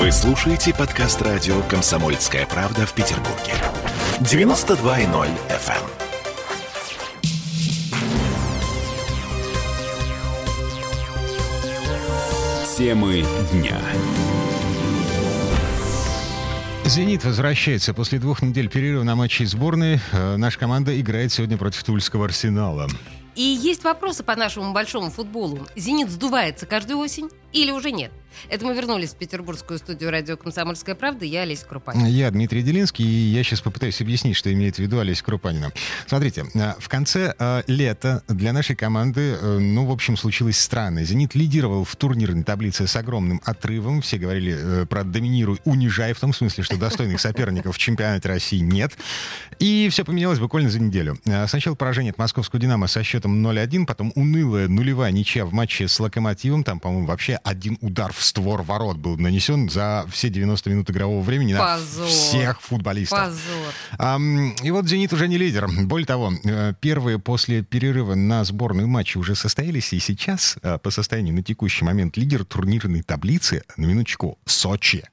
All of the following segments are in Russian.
Вы слушаете подкаст радио «Комсомольская правда» в Петербурге. 92.0 FM. Темы дня. «Зенит» возвращается. После двух недель перерыва на матче сборной э, наша команда играет сегодня против Тульского «Арсенала». И есть вопросы по нашему большому футболу. «Зенит» сдувается каждую осень или уже нет? Это мы вернулись в петербургскую студию радио «Комсомольская правда». Я Олеся Крупанина. Я Дмитрий Делинский, и я сейчас попытаюсь объяснить, что имеет в виду Олеся Крупанина. Смотрите, э, в конце э, лета для нашей команды, э, ну, в общем, случилось странное. «Зенит» лидировал в турнирной таблице с огромным отрывом. Все говорили про «доминируй, унижай», в том смысле, что достойных соперников в чемпионате России нет. И все поменялось буквально за неделю. Сначала поражение от московского «Динамо» со счетом 0-1, потом унылая нулевая ничья в матче с «Локомотивом». Там, по-моему, вообще один удар в створ ворот был нанесен за все 90 минут игрового времени Позор. на всех футболистов. Позор. И вот «Зенит» уже не лидер. Более того, э, первые после перерыва на сборную матчи уже состоялись, и сейчас, э, по состоянию на текущий момент, лидер турнирной таблицы, на минуточку, Сочи.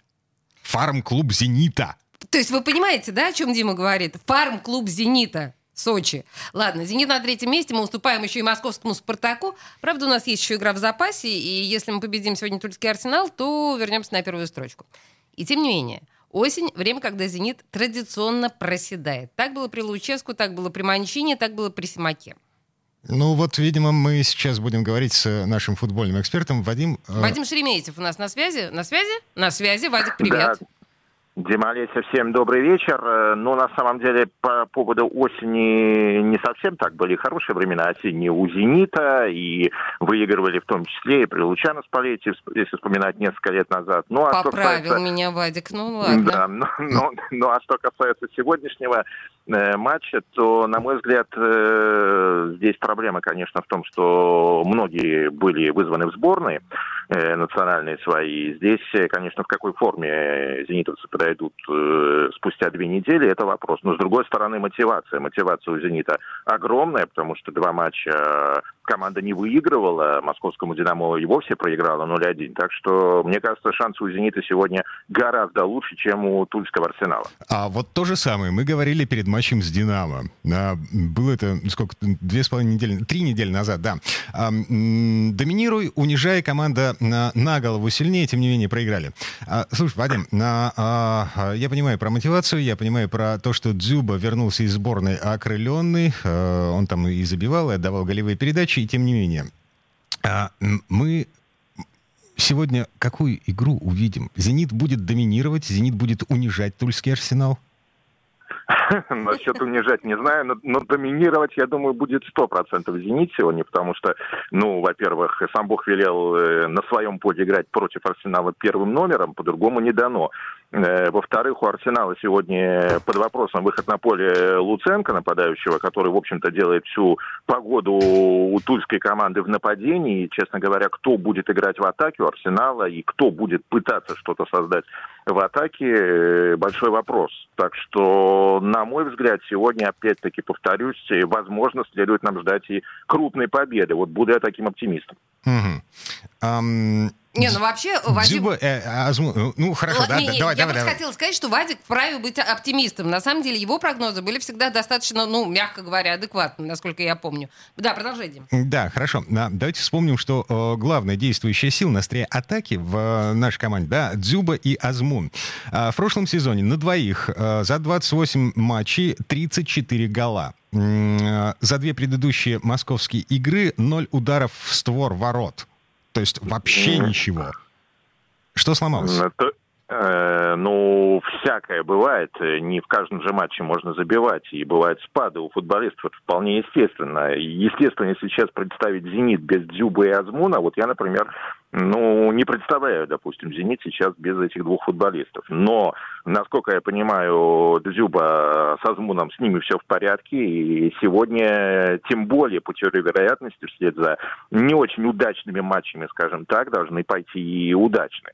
Фарм-клуб «Зенита». То есть вы понимаете, да, о чем Дима говорит? Фарм-клуб «Зенита». Сочи. Ладно, «Зенит» на третьем месте, мы уступаем еще и московскому «Спартаку». Правда, у нас есть еще игра в запасе, и если мы победим сегодня Тульский «Арсенал», то вернемся на первую строчку. И тем не менее, осень — время, когда «Зенит» традиционно проседает. Так было при Луческу, так было при Манчине, так было при Симаке. Ну вот, видимо, мы сейчас будем говорить с нашим футбольным экспертом Вадим... э, Вадим Шереметьев у нас на связи. На связи? На связи. Вадик, привет. Да. Дима Олеся, всем добрый вечер. Э, Ну, на самом деле, по поводу осени не совсем так были хорошие времена осенние у «Зенита», и выигрывали в том числе и при Лучано Спалете, если вспоминать несколько лет назад. Ну, а Поправил касается- меня Вадик. Ну ладно. Да, ну, ну, ну, а что касается сегодняшнего э, матча, то, на мой взгляд, э, здесь проблема, конечно, в том, что многие были вызваны в сборные э, национальные свои. Здесь, э, конечно, в какой форме зенитовцы подойдут э, спустя две недели, это вопрос. Но, с другой стороны, мотивация. Мотивация у «Зенита» огромная, потому что два матча команда не выигрывала, московскому «Динамо» и вовсе проиграла 0-1. Так что, мне кажется, шансы у «Зенита» сегодня гораздо лучше, чем у Тульского «Арсенала». А вот то же самое мы говорили перед матчем с «Динамо». А, было это сколько, две с половиной недели, три недели назад, да. А, доминируй, унижай, команда на, на голову сильнее, тем не менее проиграли. А, слушай, Вадим, а, а, а, я понимаю про мотивацию, я понимаю про то, что Дзюба вернулся из сборной окрыленный, а, он там и забивал, и отдавал голевые передачи, и тем не менее. А, мы сегодня какую игру увидим? «Зенит» будет доминировать, «Зенит» будет унижать Тульский «Арсенал»? Насчет унижать не знаю, но, но доминировать, я думаю, будет 100% «Зенит» сегодня, потому что, ну, во-первых, сам Бог велел э, на своем поле играть против «Арсенала» первым номером, по-другому не дано. Э, Во-вторых, у «Арсенала» сегодня под вопросом выход на поле Луценко, нападающего, который, в общем-то, делает всю погоду у тульской команды в нападении. И, честно говоря, кто будет играть в атаке у «Арсенала» и кто будет пытаться что-то создать в атаке, э, большой вопрос. Так что, на мой взгляд, сегодня, опять-таки, повторюсь, э, возможно, следует нам ждать и крупной победы. Вот буду я таким оптимистом. Мгм. Ам, Не, ну вообще, Вадим... Дзюба, э, Азму- ну, ну, хорошо, Ладно, да, не, да, не, давай, я давай, просто давай. хотела сказать, что Вадик вправе быть оптимистом. На самом деле его прогнозы были всегда достаточно, ну, мягко говоря, адекватны, насколько я помню. Да, продолжай, Дим. Да, хорошо. Давайте вспомним, что э, главная действующая сила на острие атаки в э, нашей команде, да, Дзюба и Азмун. А, в прошлом сезоне на двоих э, за 28 матчей 34 гола. Э, За две предыдущие московские игры 0 ударов в створ ворот. То есть вообще ничего. Что сломалось? Это, э, ну, всякое бывает. Э, Не в каждом же матче можно забивать. И бывают спады у футболистов. Это вполне естественно. Естественно, если сейчас представить «Зенит» без Дзюба и Азмуна, вот я, например, ну, не представляю, допустим, «Зенит» сейчас без этих двух футболистов. Но, насколько я понимаю, Дзюба с Азмуном с ними все в порядке. И сегодня, тем более, по теории вероятности, вслед за не очень удачными матчами, скажем так, должны пойти и удачные.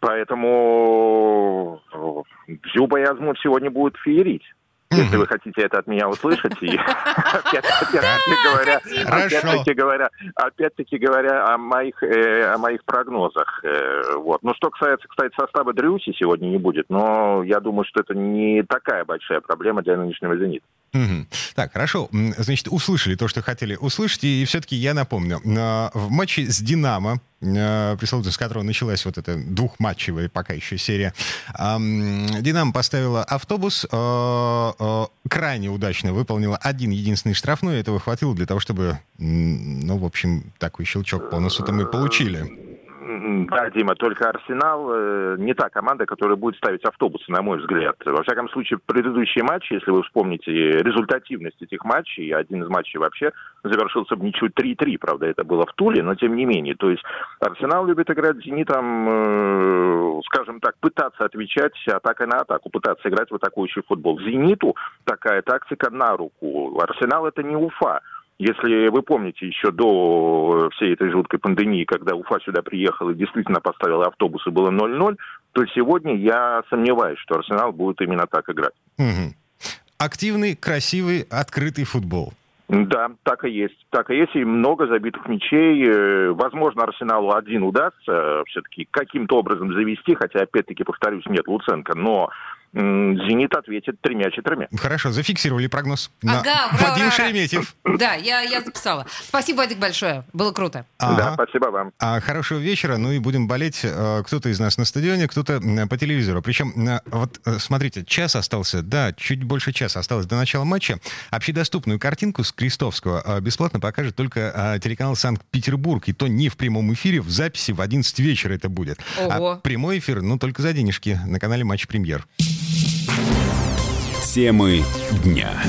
Поэтому э, Дзюба и Азмун сегодня будут феерить. если вы хотите это от меня услышать. И опять-таки говоря, опять-таки говоря, опять-таки говоря о моих, э, о моих прогнозах. Э, вот. Ну, что касается, кстати, состава Дрюси сегодня не будет, но я думаю, что это не такая большая проблема для нынешнего «Зенита». Угу. Так, хорошо. Значит, услышали то, что хотели услышать. И все-таки я напомню. В матче с «Динамо», пресловутый, с которого началась вот эта двухматчевая пока еще серия, «Динамо» поставила автобус, крайне удачно выполнила один единственный штрафной. Этого хватило для того, чтобы, ну, в общем, такой щелчок по носу-то мы получили. Да, Дима, только Арсенал э, не та команда, которая будет ставить автобусы, на мой взгляд. Во всяком случае, предыдущие матчи, если вы вспомните результативность этих матчей, один из матчей вообще завершился в ничью 3-3, правда, это было в Туле, но тем не менее. То есть Арсенал любит играть с Зенитом, э, скажем так, пытаться отвечать атакой на атаку, пытаться играть в атакующий футбол. Зениту такая тактика на руку. Арсенал это не Уфа. Если вы помните еще до всей этой жуткой пандемии, когда Уфа сюда приехал и действительно поставил автобусы, было 0-0, то сегодня я сомневаюсь, что Арсенал будет именно так играть. Угу. Активный, красивый, открытый футбол. Да, так и есть. Так и есть, и много забитых мячей. Э, возможно, Арсеналу один удастся все-таки каким-то образом завести, хотя, опять-таки, повторюсь, нет Луценко, но «Зенит» ответит тремя-четырьмя. Хорошо, зафиксировали прогноз. Ага, на... Вадим ура, Шереметьев. Да, я, я записала. Спасибо, Вадик, большое. Было круто. Ага. Да, спасибо вам. А, хорошего вечера. Ну и будем болеть. Э, кто-то из нас на стадионе, кто-то по телевизору. Причем, э, вот э, смотрите, час остался, да, чуть больше часа осталось до начала матча. Общедоступную картинку с Крестовского бесплатно покажет только телеканал Санкт-Петербург. И то не в прямом эфире, в записи в 11 вечера это будет. А Ого. А прямой эфир, ну, только за денежки на канале Матч Премьер. Темы дня.